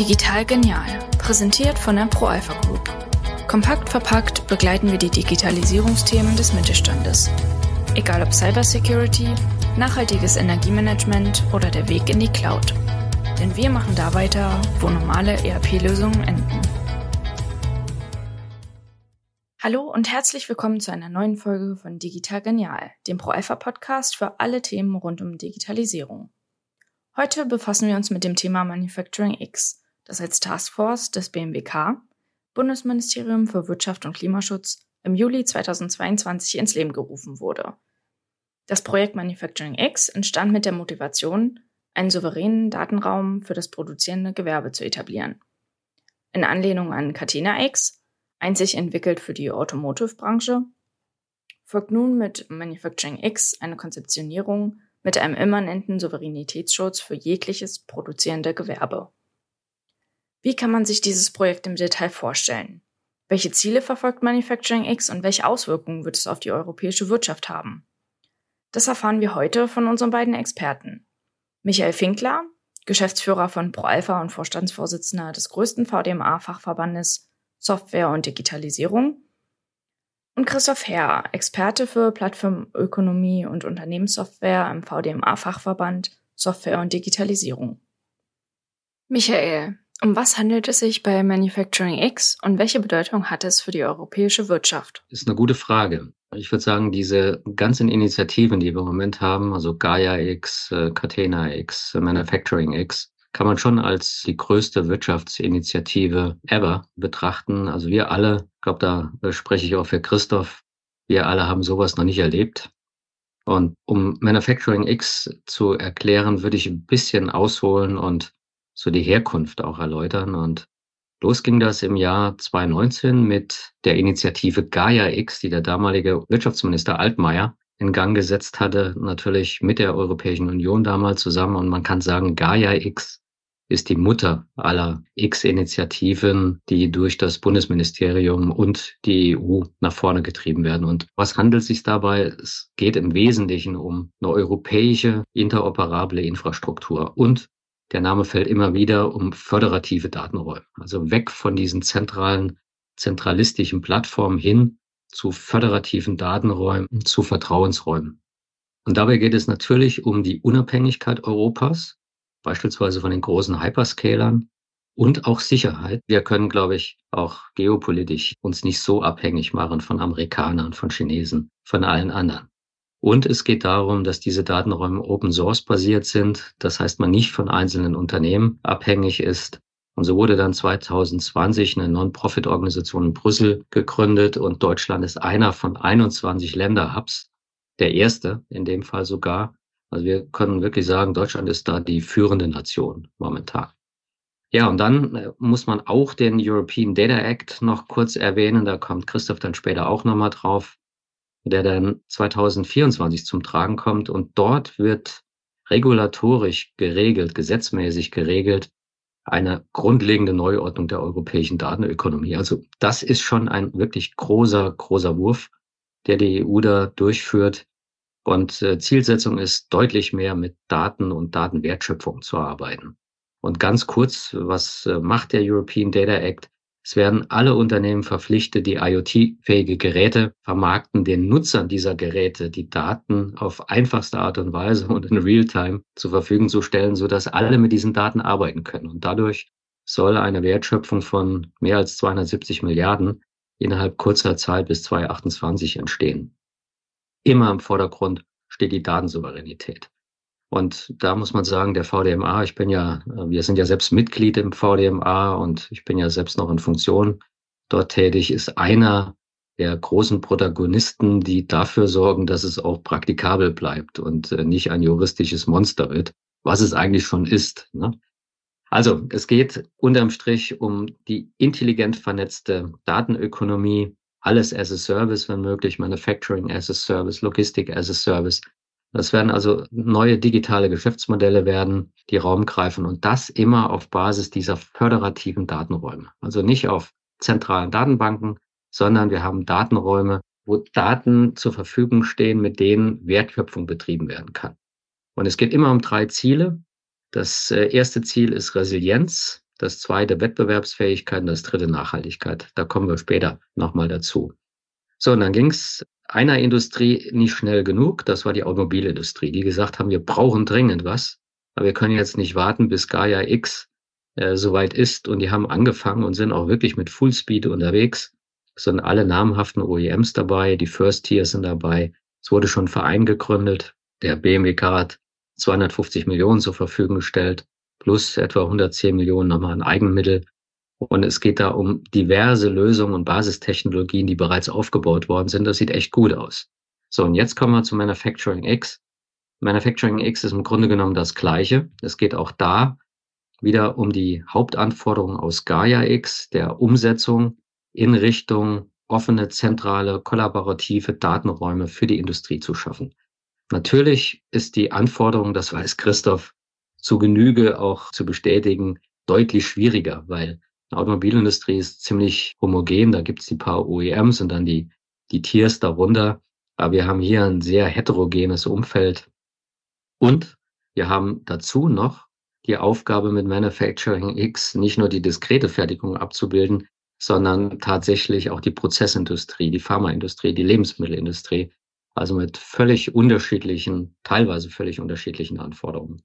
Digital Genial, präsentiert von der ProAlpha Group. Kompakt verpackt begleiten wir die Digitalisierungsthemen des Mittelstandes. Egal ob Cybersecurity, nachhaltiges Energiemanagement oder der Weg in die Cloud. Denn wir machen da weiter, wo normale ERP-Lösungen enden. Hallo und herzlich willkommen zu einer neuen Folge von Digital Genial, dem ProAlpha-Podcast für alle Themen rund um Digitalisierung. Heute befassen wir uns mit dem Thema Manufacturing X, das als Taskforce des BMWK, Bundesministerium für Wirtschaft und Klimaschutz, im Juli 2022 ins Leben gerufen wurde. Das Projekt Manufacturing X entstand mit der Motivation, einen souveränen Datenraum für das produzierende Gewerbe zu etablieren. In Anlehnung an Catena X, einzig entwickelt für die Automotive-Branche, folgt nun mit Manufacturing X eine Konzeptionierung mit einem immanenten Souveränitätsschutz für jegliches produzierende Gewerbe. Wie kann man sich dieses Projekt im Detail vorstellen? Welche Ziele verfolgt Manufacturing X und welche Auswirkungen wird es auf die europäische Wirtschaft haben? Das erfahren wir heute von unseren beiden Experten. Michael Finkler, Geschäftsführer von ProAlpha und Vorstandsvorsitzender des größten VDMA-Fachverbandes Software und Digitalisierung und Christoph Herr, Experte für Plattformökonomie und Unternehmenssoftware im VDMA-Fachverband Software und Digitalisierung. Michael, um was handelt es sich bei Manufacturing X und welche Bedeutung hat es für die europäische Wirtschaft? Das ist eine gute Frage. Ich würde sagen, diese ganzen Initiativen, die wir im Moment haben, also Gaia X, äh, Catena X, Manufacturing X, kann man schon als die größte Wirtschaftsinitiative ever betrachten. Also wir alle, ich glaube, da spreche ich auch für Christoph, wir alle haben sowas noch nicht erlebt. Und um Manufacturing X zu erklären, würde ich ein bisschen ausholen und so die Herkunft auch erläutern. Und los ging das im Jahr 2019 mit der Initiative Gaia X, die der damalige Wirtschaftsminister Altmaier in Gang gesetzt hatte, natürlich mit der Europäischen Union damals zusammen. Und man kann sagen, Gaia X ist die Mutter aller X-Initiativen, die durch das Bundesministerium und die EU nach vorne getrieben werden. Und was handelt es sich dabei? Es geht im Wesentlichen um eine europäische interoperable Infrastruktur und der Name fällt immer wieder um föderative Datenräume. Also weg von diesen zentralen, zentralistischen Plattformen hin zu föderativen Datenräumen, zu Vertrauensräumen. Und dabei geht es natürlich um die Unabhängigkeit Europas, beispielsweise von den großen Hyperscalern und auch Sicherheit. Wir können, glaube ich, auch geopolitisch uns nicht so abhängig machen von Amerikanern, von Chinesen, von allen anderen. Und es geht darum, dass diese Datenräume Open Source basiert sind. Das heißt, man nicht von einzelnen Unternehmen abhängig ist, und so wurde dann 2020 eine Non-Profit-Organisation in Brüssel gegründet und Deutschland ist einer von 21 Länder-Hubs, der erste in dem Fall sogar. Also wir können wirklich sagen, Deutschland ist da die führende Nation momentan. Ja, und dann äh, muss man auch den European Data Act noch kurz erwähnen. Da kommt Christoph dann später auch nochmal drauf, der dann 2024 zum Tragen kommt. Und dort wird regulatorisch geregelt, gesetzmäßig geregelt, eine grundlegende Neuordnung der europäischen Datenökonomie. Also das ist schon ein wirklich großer, großer Wurf, der die EU da durchführt. Und äh, Zielsetzung ist, deutlich mehr mit Daten und Datenwertschöpfung zu arbeiten. Und ganz kurz, was äh, macht der European Data Act? Es werden alle Unternehmen verpflichtet, die IoT-fähige Geräte vermarkten, den Nutzern dieser Geräte die Daten auf einfachste Art und Weise und in Realtime zur Verfügung zu stellen, sodass alle mit diesen Daten arbeiten können. Und dadurch soll eine Wertschöpfung von mehr als 270 Milliarden innerhalb kurzer Zeit bis 2028 entstehen. Immer im Vordergrund steht die Datensouveränität. Und da muss man sagen, der VDMA, ich bin ja, wir sind ja selbst Mitglied im VDMA und ich bin ja selbst noch in Funktion dort tätig, ist einer der großen Protagonisten, die dafür sorgen, dass es auch praktikabel bleibt und äh, nicht ein juristisches Monster wird, was es eigentlich schon ist. Ne? Also es geht unterm Strich um die intelligent vernetzte Datenökonomie, alles as a Service, wenn möglich, Manufacturing as a Service, Logistik as a Service, das werden also neue digitale Geschäftsmodelle werden, die Raum greifen und das immer auf Basis dieser föderativen Datenräume. Also nicht auf zentralen Datenbanken, sondern wir haben Datenräume, wo Daten zur Verfügung stehen, mit denen Wertschöpfung betrieben werden kann. Und es geht immer um drei Ziele. Das äh, erste Ziel ist Resilienz. Das zweite Wettbewerbsfähigkeit und das dritte Nachhaltigkeit. Da kommen wir später nochmal dazu. So, und dann ging es einer Industrie nicht schnell genug. Das war die Automobilindustrie, die gesagt haben, wir brauchen dringend was. Aber wir können jetzt nicht warten, bis Gaia X äh, soweit ist. Und die haben angefangen und sind auch wirklich mit Fullspeed unterwegs. Es sind alle namhaften OEMs dabei, die First Tiers sind dabei. Es wurde schon ein Verein gegründet. Der BMWK hat 250 Millionen zur Verfügung gestellt, plus etwa 110 Millionen nochmal an Eigenmittel. Und es geht da um diverse Lösungen und Basistechnologien, die bereits aufgebaut worden sind. Das sieht echt gut aus. So, und jetzt kommen wir zu Manufacturing X. Manufacturing X ist im Grunde genommen das Gleiche. Es geht auch da wieder um die Hauptanforderungen aus Gaia X, der Umsetzung in Richtung offene, zentrale, kollaborative Datenräume für die Industrie zu schaffen. Natürlich ist die Anforderung, das weiß Christoph, zu Genüge auch zu bestätigen, deutlich schwieriger, weil die Automobilindustrie ist ziemlich homogen. Da gibt es die paar OEMs und dann die, die Tiers darunter. Aber wir haben hier ein sehr heterogenes Umfeld. Und wir haben dazu noch die Aufgabe mit Manufacturing X nicht nur die diskrete Fertigung abzubilden, sondern tatsächlich auch die Prozessindustrie, die Pharmaindustrie, die Lebensmittelindustrie. Also mit völlig unterschiedlichen, teilweise völlig unterschiedlichen Anforderungen.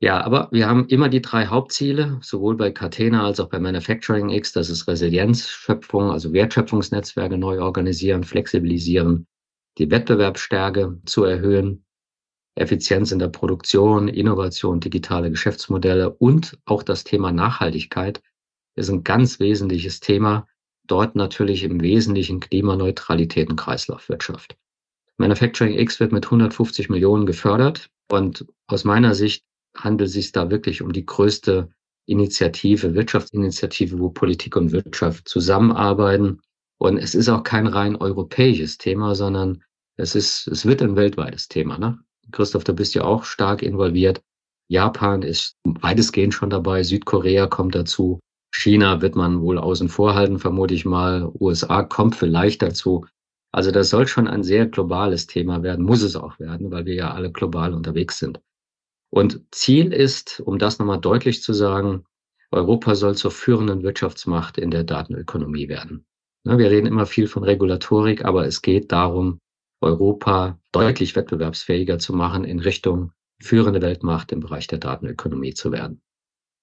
Ja, aber wir haben immer die drei Hauptziele, sowohl bei Catena als auch bei Manufacturing X. Das ist Resilienz, Schöpfung, also Wertschöpfungsnetzwerke neu organisieren, flexibilisieren, die Wettbewerbsstärke zu erhöhen, Effizienz in der Produktion, Innovation, digitale Geschäftsmodelle und auch das Thema Nachhaltigkeit ist ein ganz wesentliches Thema. Dort natürlich im Wesentlichen Klimaneutralität und Kreislaufwirtschaft. Manufacturing X wird mit 150 Millionen gefördert und aus meiner Sicht handelt es sich da wirklich um die größte Initiative, Wirtschaftsinitiative, wo Politik und Wirtschaft zusammenarbeiten. Und es ist auch kein rein europäisches Thema, sondern es ist, es wird ein weltweites Thema. Ne? Christoph, da bist ja auch stark involviert. Japan ist weitestgehend schon dabei. Südkorea kommt dazu. China wird man wohl außen vor halten, vermute ich mal. USA kommt vielleicht dazu. Also das soll schon ein sehr globales Thema werden, muss es auch werden, weil wir ja alle global unterwegs sind. Und Ziel ist, um das nochmal deutlich zu sagen, Europa soll zur führenden Wirtschaftsmacht in der Datenökonomie werden. Wir reden immer viel von Regulatorik, aber es geht darum, Europa deutlich wettbewerbsfähiger zu machen, in Richtung führende Weltmacht im Bereich der Datenökonomie zu werden.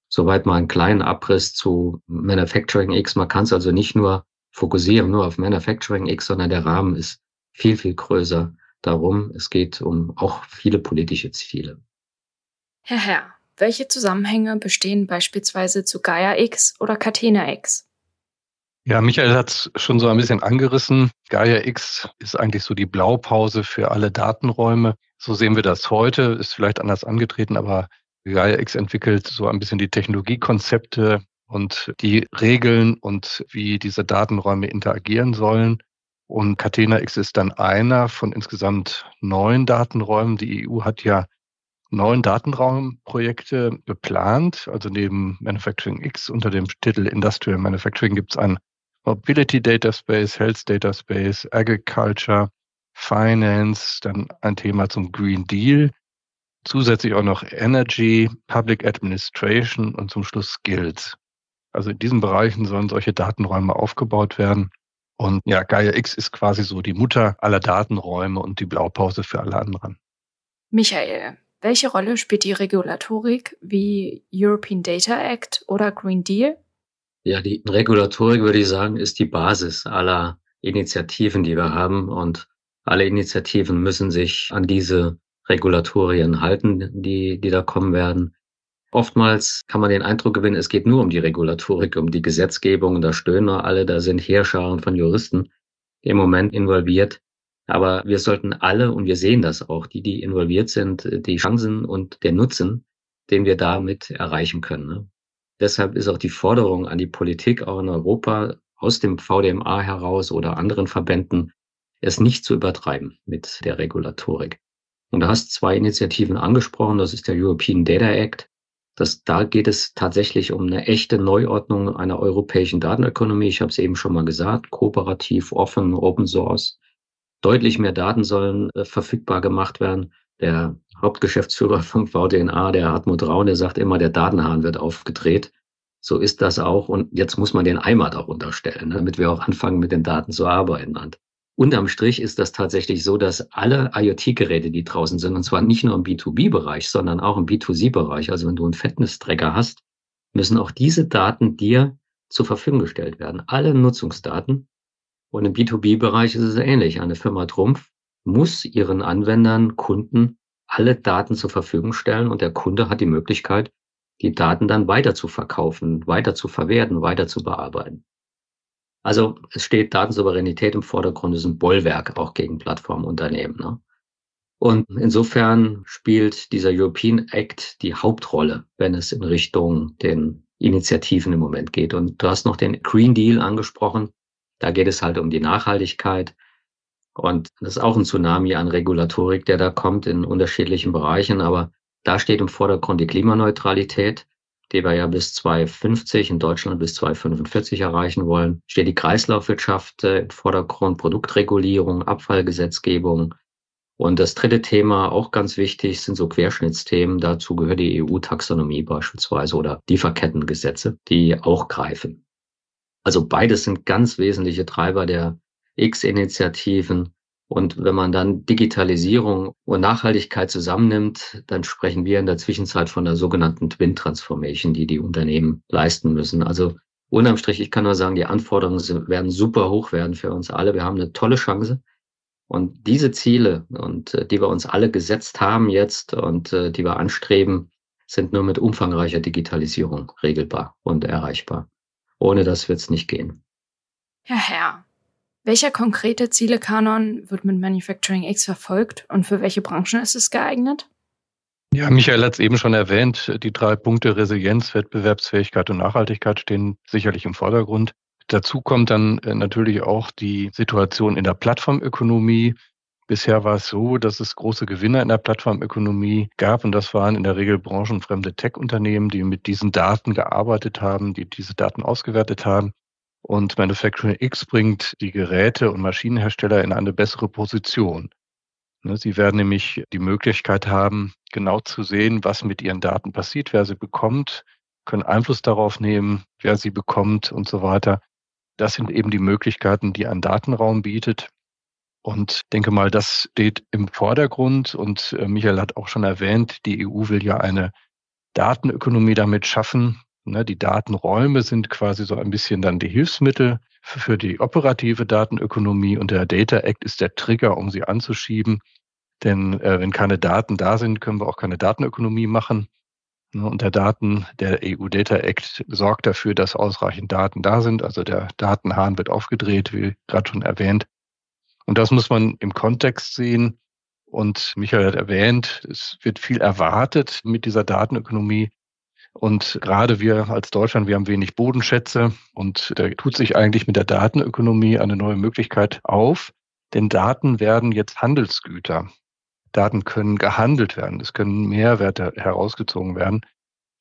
Soweit mal einen kleinen Abriss zu Manufacturing X. Man kann es also nicht nur fokussieren, nur auf Manufacturing X, sondern der Rahmen ist viel, viel größer darum. Es geht um auch viele politische Ziele. Herr Herr, welche Zusammenhänge bestehen beispielsweise zu Gaia X oder Catena X? Ja, Michael hat es schon so ein bisschen angerissen. Gaia X ist eigentlich so die Blaupause für alle Datenräume. So sehen wir das heute, ist vielleicht anders angetreten, aber Gaia X entwickelt so ein bisschen die Technologiekonzepte und die Regeln und wie diese Datenräume interagieren sollen. Und Catena X ist dann einer von insgesamt neun Datenräumen. Die EU hat ja neun Datenraumprojekte geplant. Also neben Manufacturing X unter dem Titel Industrial Manufacturing gibt es ein Mobility Data Space, Health Data Space, Agriculture, Finance, dann ein Thema zum Green Deal, zusätzlich auch noch Energy, Public Administration und zum Schluss Skills. Also in diesen Bereichen sollen solche Datenräume aufgebaut werden. Und ja, Gaia X ist quasi so die Mutter aller Datenräume und die Blaupause für alle anderen. Michael, welche Rolle spielt die Regulatorik wie European Data Act oder Green Deal? Ja, die Regulatorik, würde ich sagen, ist die Basis aller Initiativen, die wir haben. Und alle Initiativen müssen sich an diese Regulatorien halten, die, die da kommen werden. Oftmals kann man den Eindruck gewinnen, es geht nur um die Regulatorik, um die Gesetzgebung. Da stöhnen alle, da sind Heerscharen von Juristen im Moment involviert. Aber wir sollten alle, und wir sehen das auch, die, die involviert sind, die Chancen und der Nutzen, den wir damit erreichen können. Ne? Deshalb ist auch die Forderung an die Politik, auch in Europa, aus dem VDMA heraus oder anderen Verbänden, es nicht zu übertreiben mit der Regulatorik. Und du hast zwei Initiativen angesprochen. Das ist der European Data Act. Das, da geht es tatsächlich um eine echte Neuordnung einer europäischen Datenökonomie. Ich habe es eben schon mal gesagt, kooperativ, offen, Open Source. Deutlich mehr Daten sollen äh, verfügbar gemacht werden. Der Hauptgeschäftsführer von VDNA, der Hartmut Raun, der sagt immer, der Datenhahn wird aufgedreht. So ist das auch. Und jetzt muss man den Eimer darunter stellen, damit wir auch anfangen, mit den Daten zu arbeiten. Und unterm Strich ist das tatsächlich so, dass alle IoT-Geräte, die draußen sind, und zwar nicht nur im B2B-Bereich, sondern auch im B2C-Bereich, also wenn du einen Fitness-Tracker hast, müssen auch diese Daten dir zur Verfügung gestellt werden. Alle Nutzungsdaten. Und im B2B-Bereich ist es ähnlich. Eine Firma Trumpf muss ihren Anwendern, Kunden alle Daten zur Verfügung stellen und der Kunde hat die Möglichkeit, die Daten dann weiter zu verkaufen, weiter zu verwerten, weiter zu bearbeiten. Also es steht Datensouveränität im Vordergrund, ist ein Bollwerk auch gegen Plattformunternehmen. Ne? Und insofern spielt dieser European Act die Hauptrolle, wenn es in Richtung den Initiativen im Moment geht. Und du hast noch den Green Deal angesprochen. Da geht es halt um die Nachhaltigkeit. Und das ist auch ein Tsunami an Regulatorik, der da kommt in unterschiedlichen Bereichen. Aber da steht im Vordergrund die Klimaneutralität, die wir ja bis 2050 in Deutschland bis 2045 erreichen wollen. Steht die Kreislaufwirtschaft äh, im Vordergrund, Produktregulierung, Abfallgesetzgebung. Und das dritte Thema, auch ganz wichtig, sind so Querschnittsthemen. Dazu gehört die EU-Taxonomie beispielsweise oder Lieferkettengesetze, die auch greifen. Also beides sind ganz wesentliche Treiber der X-Initiativen. Und wenn man dann Digitalisierung und Nachhaltigkeit zusammennimmt, dann sprechen wir in der Zwischenzeit von der sogenannten Twin Transformation, die die Unternehmen leisten müssen. Also unterm Strich, ich kann nur sagen, die Anforderungen werden super hoch werden für uns alle. Wir haben eine tolle Chance. Und diese Ziele und äh, die wir uns alle gesetzt haben jetzt und äh, die wir anstreben, sind nur mit umfangreicher Digitalisierung regelbar und erreichbar. Ohne das wird es nicht gehen. Herr Herr, welcher konkrete Zielekanon wird mit Manufacturing X verfolgt und für welche Branchen ist es geeignet? Ja, Michael hat es eben schon erwähnt, die drei Punkte Resilienz, Wettbewerbsfähigkeit und Nachhaltigkeit stehen sicherlich im Vordergrund. Dazu kommt dann äh, natürlich auch die Situation in der Plattformökonomie. Bisher war es so, dass es große Gewinner in der Plattformökonomie gab und das waren in der Regel branchenfremde Tech-Unternehmen, die mit diesen Daten gearbeitet haben, die diese Daten ausgewertet haben. Und Manufacturing X bringt die Geräte und Maschinenhersteller in eine bessere Position. Ne, sie werden nämlich die Möglichkeit haben, genau zu sehen, was mit ihren Daten passiert, wer sie bekommt, können Einfluss darauf nehmen, wer sie bekommt und so weiter. Das sind eben die Möglichkeiten, die ein Datenraum bietet. Und denke mal, das steht im Vordergrund. Und äh, Michael hat auch schon erwähnt, die EU will ja eine Datenökonomie damit schaffen, Ne, die Datenräume sind quasi so ein bisschen dann die Hilfsmittel für die operative Datenökonomie und der Data Act ist der Trigger, um sie anzuschieben. Denn äh, wenn keine Daten da sind, können wir auch keine Datenökonomie machen. Ne, und der Daten, der EU Data Act sorgt dafür, dass ausreichend Daten da sind. Also der Datenhahn wird aufgedreht, wie gerade schon erwähnt. Und das muss man im Kontext sehen. Und Michael hat erwähnt, es wird viel erwartet mit dieser Datenökonomie. Und gerade wir als Deutschland, wir haben wenig Bodenschätze und da tut sich eigentlich mit der Datenökonomie eine neue Möglichkeit auf. Denn Daten werden jetzt Handelsgüter. Daten können gehandelt werden. Es können Mehrwerte herausgezogen werden.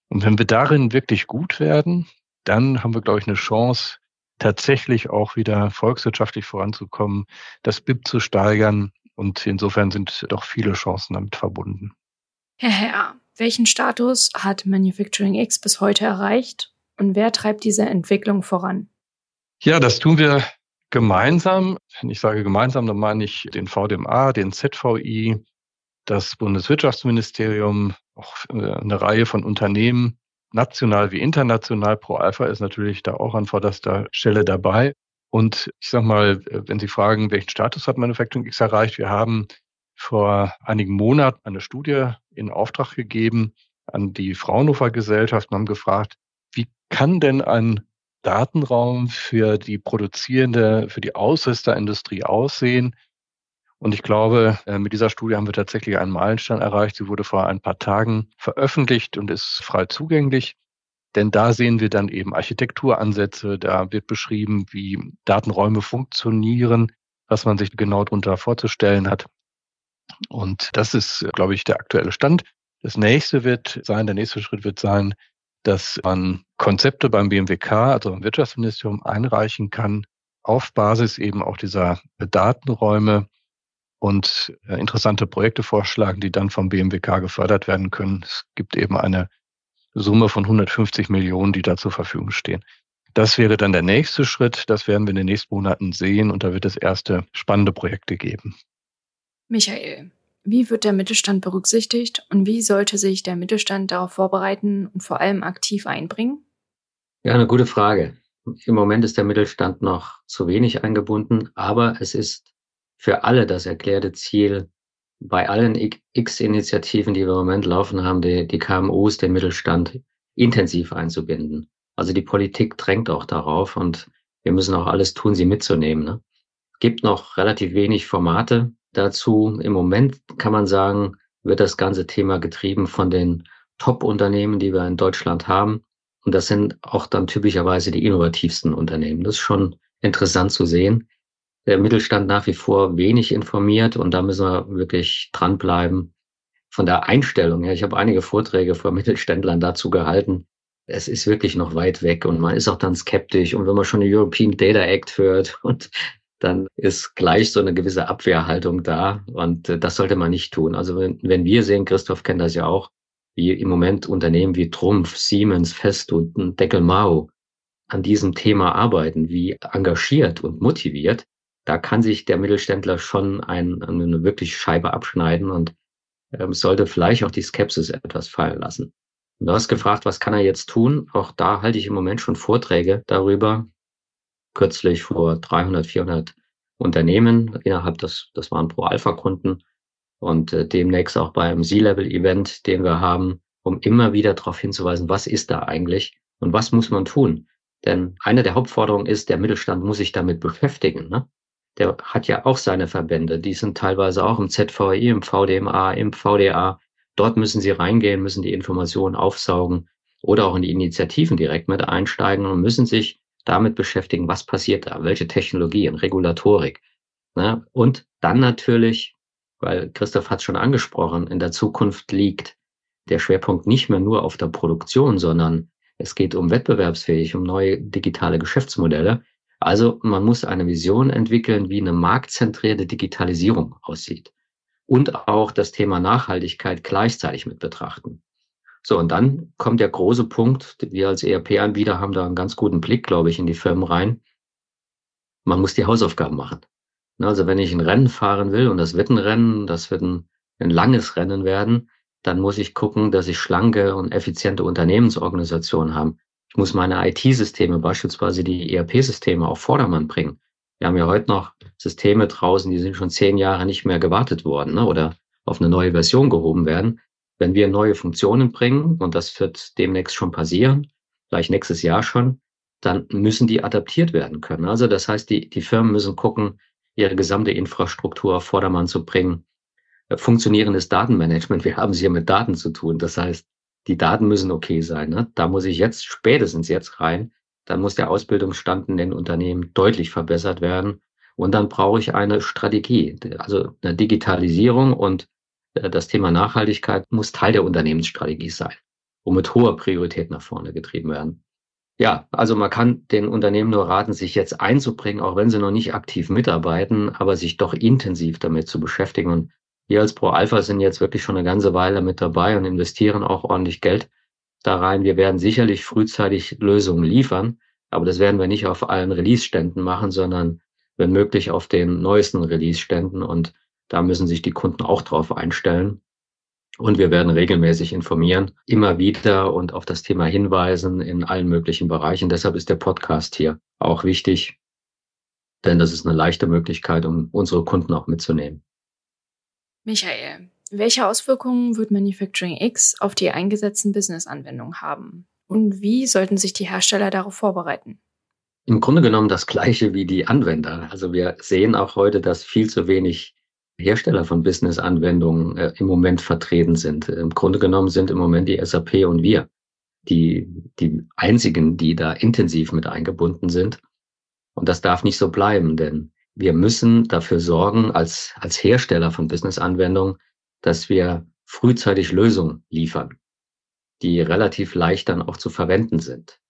Und wenn wir darin wirklich gut werden, dann haben wir, glaube ich, eine Chance, tatsächlich auch wieder volkswirtschaftlich voranzukommen, das BIP zu steigern. Und insofern sind doch viele Chancen damit verbunden. Herr Herr, welchen Status hat Manufacturing X bis heute erreicht und wer treibt diese Entwicklung voran? Ja, das tun wir gemeinsam. Wenn ich sage gemeinsam, dann meine ich den VDMA, den ZVI, das Bundeswirtschaftsministerium, auch äh, eine Reihe von Unternehmen, national wie international. Pro Alpha ist natürlich da auch an vorderster Stelle dabei. Und ich sage mal, wenn Sie fragen, welchen Status hat Manufacturing X erreicht, wir haben vor einigen Monaten eine Studie in Auftrag gegeben an die Fraunhofer Gesellschaft und haben gefragt, wie kann denn ein Datenraum für die produzierende, für die Ausrüsterindustrie aussehen? Und ich glaube, äh, mit dieser Studie haben wir tatsächlich einen Meilenstein erreicht. Sie wurde vor ein paar Tagen veröffentlicht und ist frei zugänglich. Denn da sehen wir dann eben Architekturansätze, da wird beschrieben, wie Datenräume funktionieren, was man sich genau darunter vorzustellen hat. Und das ist, glaube ich, der aktuelle Stand. Das nächste wird sein, der nächste Schritt wird sein, dass man Konzepte beim BMWK, also beim Wirtschaftsministerium, einreichen kann, auf Basis eben auch dieser Datenräume. Und äh, interessante Projekte vorschlagen, die dann vom BMWK gefördert werden können. Es gibt eben eine Summe von 150 Millionen, die da zur Verfügung stehen. Das wäre dann der nächste Schritt. Das werden wir in den nächsten Monaten sehen und da wird es erste spannende Projekte geben. Michael, wie wird der Mittelstand berücksichtigt und wie sollte sich der Mittelstand darauf vorbereiten und vor allem aktiv einbringen? Ja, eine gute Frage. Im Moment ist der Mittelstand noch zu wenig eingebunden, aber es ist für alle das erklärte Ziel, bei allen X-Initiativen, die wir im Moment laufen haben, die, die KMUs, den Mittelstand intensiv einzubinden. Also die Politik drängt auch darauf und wir müssen auch alles tun, sie mitzunehmen. Ne? Gibt noch relativ wenig Formate dazu. Im Moment kann man sagen, wird das ganze Thema getrieben von den Top-Unternehmen, die wir in Deutschland haben. Und das sind auch dann typischerweise die innovativsten Unternehmen. Das ist schon interessant zu sehen. Der Mittelstand nach wie vor wenig informiert und da müssen wir wirklich dranbleiben. Von der Einstellung her, ich habe einige Vorträge vor Mittelständlern dazu gehalten, es ist wirklich noch weit weg und man ist auch dann skeptisch. Und wenn man schon den European Data Act hört und dann ist gleich so eine gewisse Abwehrhaltung da und äh, das sollte man nicht tun. Also wenn, wenn wir sehen, Christoph kennt das ja auch, wie im Moment Unternehmen wie Trumpf, Siemens, Fest und Deckelmau an diesem Thema arbeiten, wie engagiert und motiviert, da kann sich der Mittelständler schon ein, eine wirklich Scheibe abschneiden und ähm, sollte vielleicht auch die Skepsis etwas fallen lassen. Du hast gefragt, was kann er jetzt tun? Auch da halte ich im Moment schon Vorträge darüber. Kürzlich vor 300, 400 Unternehmen innerhalb des, das waren Pro-Alpha-Kunden und äh, demnächst auch beim C-Level-Event, den wir haben, um immer wieder darauf hinzuweisen, was ist da eigentlich und was muss man tun? Denn eine der Hauptforderungen ist, der Mittelstand muss sich damit beschäftigen. Ne? Der hat ja auch seine Verbände, die sind teilweise auch im ZVI, im VDMA, im VDA Dort müssen sie reingehen, müssen die Informationen aufsaugen oder auch in die Initiativen direkt mit einsteigen und müssen sich damit beschäftigen, was passiert da, welche Technologien, Regulatorik. Ne? Und dann natürlich, weil Christoph hat es schon angesprochen, in der Zukunft liegt der Schwerpunkt nicht mehr nur auf der Produktion, sondern es geht um wettbewerbsfähig, um neue digitale Geschäftsmodelle. Also man muss eine Vision entwickeln, wie eine marktzentrierte Digitalisierung aussieht und auch das Thema Nachhaltigkeit gleichzeitig mit betrachten. So, und dann kommt der große Punkt, wir als ERP-Anbieter haben da einen ganz guten Blick, glaube ich, in die Firmen rein. Man muss die Hausaufgaben machen. Also wenn ich ein Rennen fahren will und das wird ein Rennen, das wird ein, ein langes Rennen werden, dann muss ich gucken, dass ich schlanke und effiziente Unternehmensorganisationen habe. Ich muss meine IT-Systeme, beispielsweise die ERP-Systeme, auf Vordermann bringen. Wir haben ja heute noch Systeme draußen, die sind schon zehn Jahre nicht mehr gewartet worden ne, oder auf eine neue Version gehoben werden. Wenn wir neue Funktionen bringen, und das wird demnächst schon passieren, vielleicht nächstes Jahr schon, dann müssen die adaptiert werden können. Also das heißt, die, die Firmen müssen gucken, ihre gesamte Infrastruktur auf Vordermann zu bringen. Funktionierendes Datenmanagement, wir haben es hier mit Daten zu tun. Das heißt, die Daten müssen okay sein. Ne? Da muss ich jetzt spätestens jetzt rein dann muss der Ausbildungsstand in den Unternehmen deutlich verbessert werden. Und dann brauche ich eine Strategie. Also eine Digitalisierung und äh, das Thema Nachhaltigkeit muss Teil der Unternehmensstrategie sein und mit hoher Priorität nach vorne getrieben werden. Ja, also man kann den Unternehmen nur raten, sich jetzt einzubringen, auch wenn sie noch nicht aktiv mitarbeiten, aber sich doch intensiv damit zu beschäftigen. Und wir als Pro Alpha sind jetzt wirklich schon eine ganze Weile mit dabei und investieren auch ordentlich Geld da rein. Wir werden sicherlich frühzeitig Lösungen liefern, aber das werden wir nicht auf allen Release-Ständen machen, sondern wenn möglich auf den neuesten Release-Ständen und da müssen sich die Kunden auch drauf einstellen. Und wir werden regelmäßig informieren, immer wieder und auf das Thema hinweisen in allen möglichen Bereichen. Deshalb ist der Podcast hier auch wichtig, denn das ist eine leichte Möglichkeit, um unsere Kunden auch mitzunehmen. Michael, welche Auswirkungen wird Manufacturing X auf die eingesetzten Business-Anwendungen haben? Und wie sollten sich die Hersteller darauf vorbereiten? Im Grunde genommen das Gleiche wie die Anwender. Also wir sehen auch heute, dass viel zu wenig Hersteller von Business-Anwendungen äh, im Moment vertreten sind. Im Grunde genommen sind im Moment die SAP und wir die, die einzigen, die da intensiv mit eingebunden sind. Und das darf nicht so bleiben, denn wir müssen dafür sorgen, als, als Hersteller von Business-Anwendungen, dass wir frühzeitig Lösungen liefern, die relativ leicht dann auch zu verwenden sind.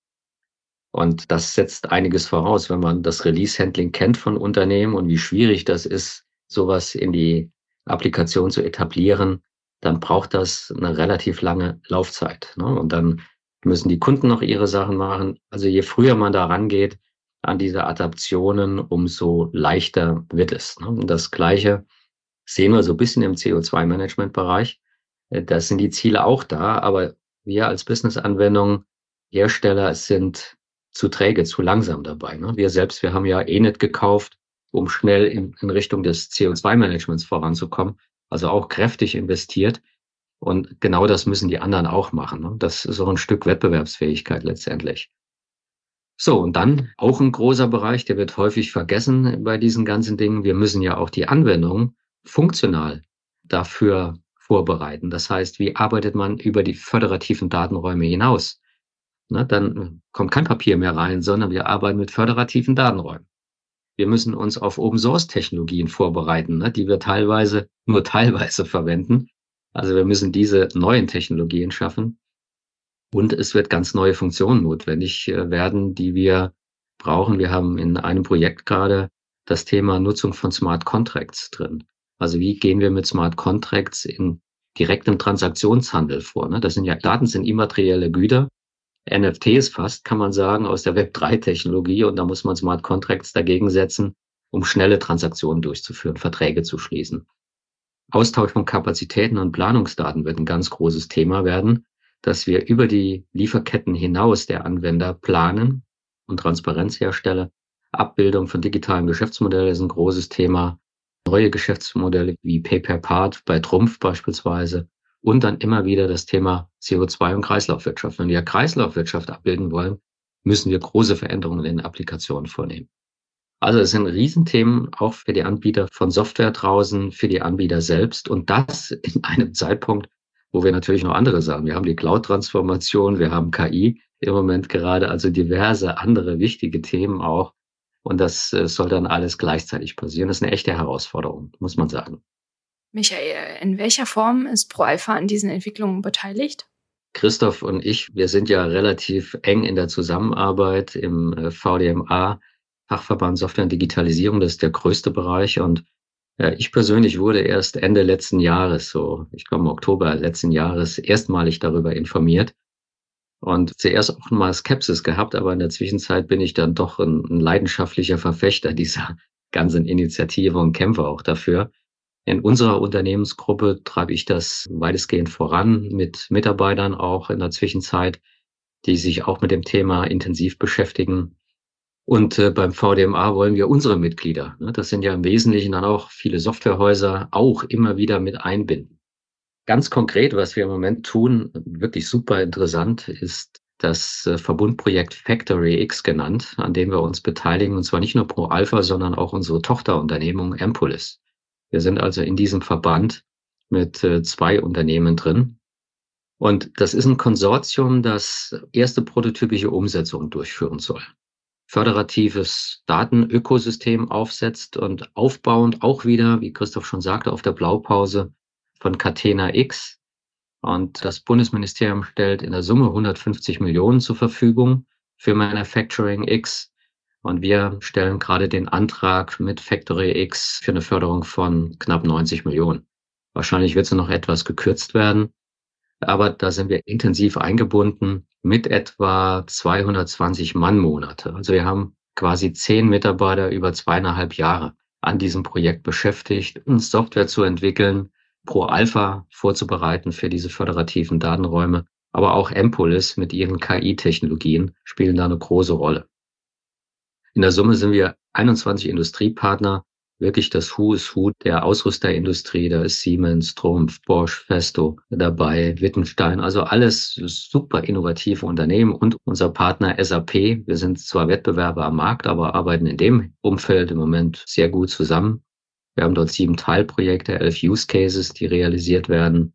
Und das setzt einiges voraus, wenn man das Release-Handling kennt von Unternehmen und wie schwierig das ist, sowas in die Applikation zu etablieren, dann braucht das eine relativ lange Laufzeit. Ne? Und dann müssen die Kunden noch ihre Sachen machen. Also je früher man da rangeht an diese Adaptionen, umso leichter wird es. Ne? Und das Gleiche sehen wir so ein bisschen im CO2-Management-Bereich. Äh, da sind die Ziele auch da, aber wir als Business-Anwendung Hersteller sind zu träge, zu langsam dabei. Ne? Wir selbst, wir haben ja eh nicht gekauft, um schnell in, in Richtung des CO2-Managements voranzukommen. Also auch kräftig investiert. Und genau das müssen die anderen auch machen. Ne? Das ist auch ein Stück Wettbewerbsfähigkeit letztendlich. So, und dann auch ein großer Bereich, der wird häufig vergessen bei diesen ganzen Dingen. Wir müssen ja auch die Anwendung funktional dafür vorbereiten. Das heißt, wie arbeitet man über die föderativen Datenräume hinaus? Ne, dann kommt kein Papier mehr rein, sondern wir arbeiten mit föderativen Datenräumen. Wir müssen uns auf Open Source Technologien vorbereiten, ne, die wir teilweise nur teilweise verwenden. Also wir müssen diese neuen Technologien schaffen. Und es wird ganz neue Funktionen notwendig äh, werden, die wir brauchen. Wir haben in einem Projekt gerade das Thema Nutzung von Smart Contracts drin. Also wie gehen wir mit Smart Contracts in direktem Transaktionshandel vor? Ne? Das sind ja Daten, sind immaterielle Güter. NFTs fast, kann man sagen, aus der Web3-Technologie. Und da muss man Smart Contracts dagegen setzen, um schnelle Transaktionen durchzuführen, Verträge zu schließen. Austausch von Kapazitäten und Planungsdaten wird ein ganz großes Thema werden, dass wir über die Lieferketten hinaus der Anwender planen und Transparenz herstelle. Abbildung von digitalen Geschäftsmodellen ist ein großes Thema neue Geschäftsmodelle wie Pay per Part bei Trumpf beispielsweise und dann immer wieder das Thema CO2 und Kreislaufwirtschaft. Wenn wir Kreislaufwirtschaft abbilden wollen, müssen wir große Veränderungen in Applikationen vornehmen. Also es sind Riesenthemen auch für die Anbieter von Software draußen, für die Anbieter selbst und das in einem Zeitpunkt, wo wir natürlich noch andere Sachen. Wir haben die Cloud-Transformation, wir haben KI im Moment gerade, also diverse andere wichtige Themen auch, und das äh, soll dann alles gleichzeitig passieren. Das ist eine echte Herausforderung, muss man sagen. Michael, in welcher Form ist ProAlpha an diesen Entwicklungen beteiligt? Christoph und ich, wir sind ja relativ eng in der Zusammenarbeit im äh, VDMA, Fachverband Software und Digitalisierung. Das ist der größte Bereich. Und ich persönlich wurde erst Ende letzten Jahres, so ich glaube im Oktober letzten Jahres, erstmalig darüber informiert, und zuerst auch mal Skepsis gehabt, aber in der Zwischenzeit bin ich dann doch ein, ein leidenschaftlicher Verfechter dieser ganzen Initiative und kämpfe auch dafür. In unserer Unternehmensgruppe treibe ich das weitestgehend voran mit Mitarbeitern auch in der Zwischenzeit, die sich auch mit dem Thema intensiv beschäftigen. Und äh, beim VDMA wollen wir unsere Mitglieder, ne, das sind ja im Wesentlichen dann auch viele Softwarehäuser, auch immer wieder mit einbinden. Ganz konkret, was wir im Moment tun, wirklich super interessant, ist das äh, Verbundprojekt Factory X genannt, an dem wir uns beteiligen, und zwar nicht nur Pro Alpha, sondern auch unsere Tochterunternehmung Empolis. Wir sind also in diesem Verband mit äh, zwei Unternehmen drin. Und das ist ein Konsortium, das erste prototypische Umsetzungen durchführen soll. Föderatives Datenökosystem aufsetzt und aufbauend auch wieder, wie Christoph schon sagte, auf der Blaupause von Catena X. Und das Bundesministerium stellt in der Summe 150 Millionen zur Verfügung für Manufacturing X. Und wir stellen gerade den Antrag mit Factory X für eine Förderung von knapp 90 Millionen. Wahrscheinlich wird sie noch etwas gekürzt werden. Aber da sind wir intensiv eingebunden mit etwa 220 Mannmonate. Also wir haben quasi zehn Mitarbeiter über zweieinhalb Jahre an diesem Projekt beschäftigt, uns Software zu entwickeln, Pro Alpha vorzubereiten für diese föderativen Datenräume. Aber auch Empolis mit ihren KI-Technologien spielen da eine große Rolle. In der Summe sind wir 21 Industriepartner, wirklich das Who is Who der Ausrüsterindustrie. Da ist Siemens, Trumpf, Bosch, Festo dabei, Wittenstein, also alles super innovative Unternehmen und unser Partner SAP. Wir sind zwar Wettbewerber am Markt, aber arbeiten in dem Umfeld im Moment sehr gut zusammen. Wir haben dort sieben Teilprojekte, elf Use Cases, die realisiert werden.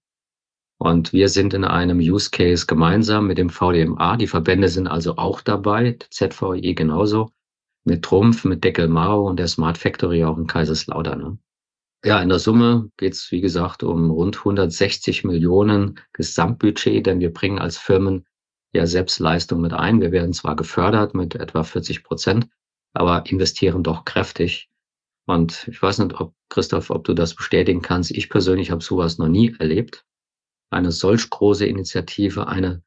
Und wir sind in einem Use Case gemeinsam mit dem VDMA. Die Verbände sind also auch dabei, ZVI genauso, mit Trumpf, mit Deckelmau und der Smart Factory auch in Kaiserslautern. Ne? Ja, in der Summe geht es, wie gesagt, um rund 160 Millionen Gesamtbudget, denn wir bringen als Firmen ja Selbstleistung mit ein. Wir werden zwar gefördert mit etwa 40 Prozent, aber investieren doch kräftig Und ich weiß nicht, ob Christoph, ob du das bestätigen kannst. Ich persönlich habe sowas noch nie erlebt. Eine solch große Initiative, eine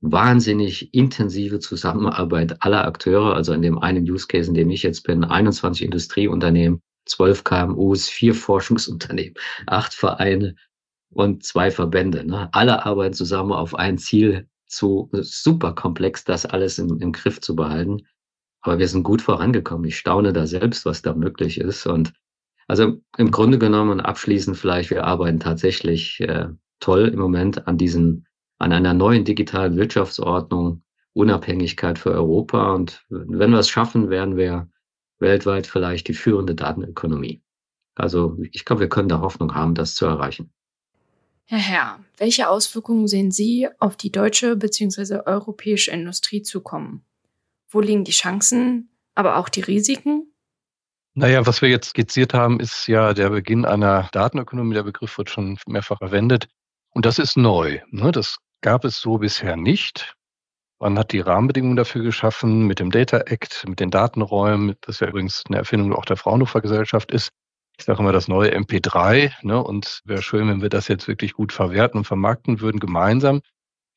wahnsinnig intensive Zusammenarbeit aller Akteure, also in dem einen Use Case, in dem ich jetzt bin, 21 Industrieunternehmen, 12 KMUs, vier Forschungsunternehmen, acht Vereine und zwei Verbände. Ne? Alle arbeiten zusammen auf ein Ziel zu super komplex, das alles im, im Griff zu behalten. Aber wir sind gut vorangekommen. Ich staune da selbst, was da möglich ist. Und also im Grunde genommen und abschließend vielleicht, wir arbeiten tatsächlich äh, toll im Moment an diesen an einer neuen digitalen Wirtschaftsordnung, Unabhängigkeit für Europa. Und wenn wir es schaffen, werden wir weltweit vielleicht die führende Datenökonomie. Also ich glaube, wir können da Hoffnung haben, das zu erreichen. Herr Herr, welche Auswirkungen sehen Sie auf die deutsche bzw. europäische Industrie zukommen? Wo liegen die Chancen, aber auch die Risiken? Naja, was wir jetzt skizziert haben, ist ja der Beginn einer Datenökonomie. Der Begriff wird schon mehrfach verwendet. Und das ist neu. Ne? Das gab es so bisher nicht. Man hat die Rahmenbedingungen dafür geschaffen mit dem Data Act, mit den Datenräumen, das ja übrigens eine Erfindung auch der Fraunhofer Gesellschaft ist. Ich sage immer das neue MP3. Ne? Und wäre schön, wenn wir das jetzt wirklich gut verwerten und vermarkten würden gemeinsam.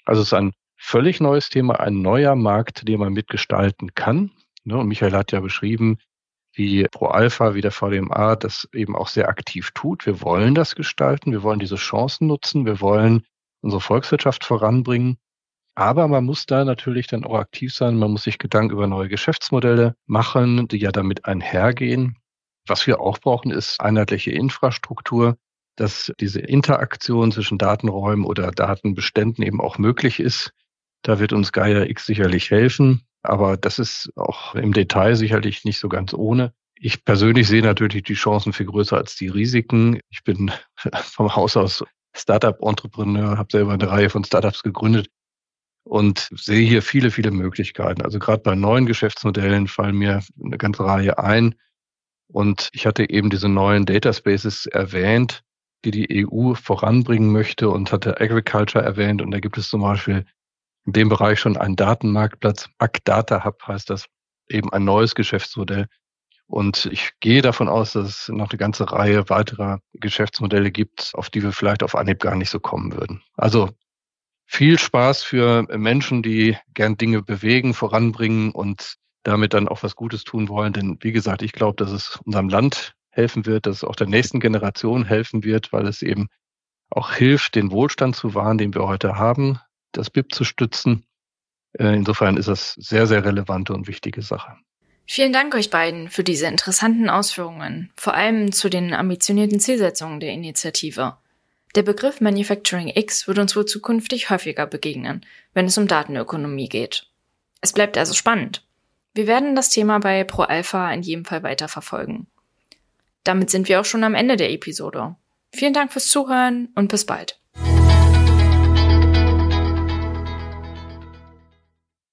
Also es ist ein völlig neues Thema, ein neuer Markt, den man mitgestalten kann. Ne? Und Michael hat ja beschrieben, wie Pro Alpha, wie der VDMA das eben auch sehr aktiv tut. Wir wollen das gestalten, wir wollen diese Chancen nutzen, wir wollen unsere Volkswirtschaft voranbringen. Aber man muss da natürlich dann auch aktiv sein. Man muss sich Gedanken über neue Geschäftsmodelle machen, die ja damit einhergehen. Was wir auch brauchen, ist einheitliche Infrastruktur, dass diese Interaktion zwischen Datenräumen oder Datenbeständen eben auch möglich ist. Da wird uns Gaia X sicherlich helfen. Aber das ist auch im Detail sicherlich nicht so ganz ohne. Ich persönlich sehe natürlich die Chancen viel größer als die Risiken. Ich bin vom Haus aus Startup-Entrepreneur, habe selber eine Reihe von Startups gegründet und sehe hier viele, viele Möglichkeiten. Also gerade bei neuen Geschäftsmodellen fallen mir eine ganze Reihe ein. Und ich hatte eben diese neuen Data Spaces erwähnt, die die EU voranbringen möchte und hatte Agriculture erwähnt. Und da gibt es zum Beispiel in dem Bereich schon einen Datenmarktplatz. Data Hub heißt das, eben ein neues Geschäftsmodell, und ich gehe davon aus, dass es noch eine ganze Reihe weiterer Geschäftsmodelle gibt, auf die wir vielleicht auf Anhieb gar nicht so kommen würden. Also viel Spaß für Menschen, die gern Dinge bewegen, voranbringen und damit dann auch was Gutes tun wollen. Denn wie gesagt, ich glaube, dass es unserem Land helfen wird, dass es auch der nächsten Generation helfen wird, weil es eben auch hilft, den Wohlstand zu wahren, den wir heute haben, das BIP zu stützen. Äh, insofern ist das sehr, sehr relevante und wichtige Sache. Vielen Dank euch beiden für diese interessanten Ausführungen, vor allem zu den ambitionierten Zielsetzungen der Initiative. Der Begriff Manufacturing X wird uns wohl zukünftig häufiger begegnen, wenn es um Datenökonomie geht. Es bleibt also spannend. Wir werden das Thema bei Pro Alpha in jedem Fall weiter verfolgen. Damit sind wir auch schon am Ende der Episode. Vielen Dank fürs Zuhören und bis bald.